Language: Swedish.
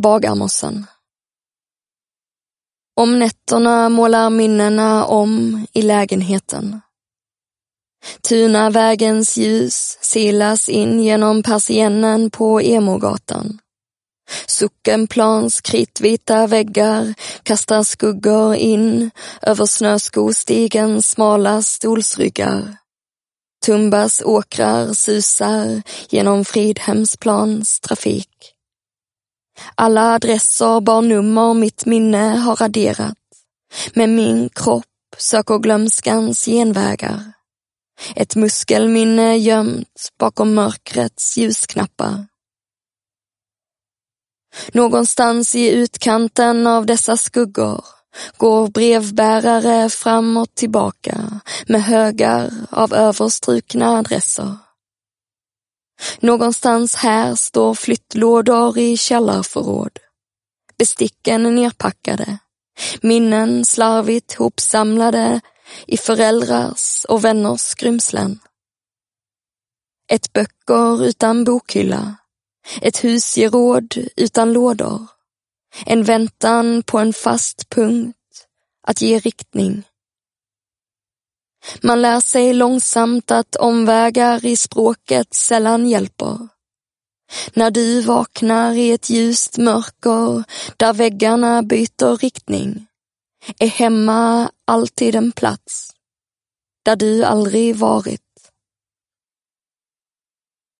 Bagarmossen Om nätterna målar minnena om i lägenheten. Tunavägens ljus silas in genom persiennen på Emogatan. Sockenplans kritvita väggar kastar skuggor in över snöskostigens smala stolsryggar. Tumbas åkrar susar genom Fridhemsplans trafik. Alla adresser bar nummer mitt minne har raderat. Men min kropp söker glömskans genvägar. Ett muskelminne gömt bakom mörkrets ljusknappar. Någonstans i utkanten av dessa skuggor går brevbärare fram och tillbaka med högar av överstrukna adresser. Någonstans här står flyttlådor i källarförråd. Besticken är nerpackade, minnen slarvigt hopsamlade i föräldrars och vänners skrymslen. Ett böcker utan bokhylla, ett husgeråd utan lådor, en väntan på en fast punkt att ge riktning. Man lär sig långsamt att omvägar i språket sällan hjälper. När du vaknar i ett ljust mörker där väggarna byter riktning är hemma alltid en plats där du aldrig varit.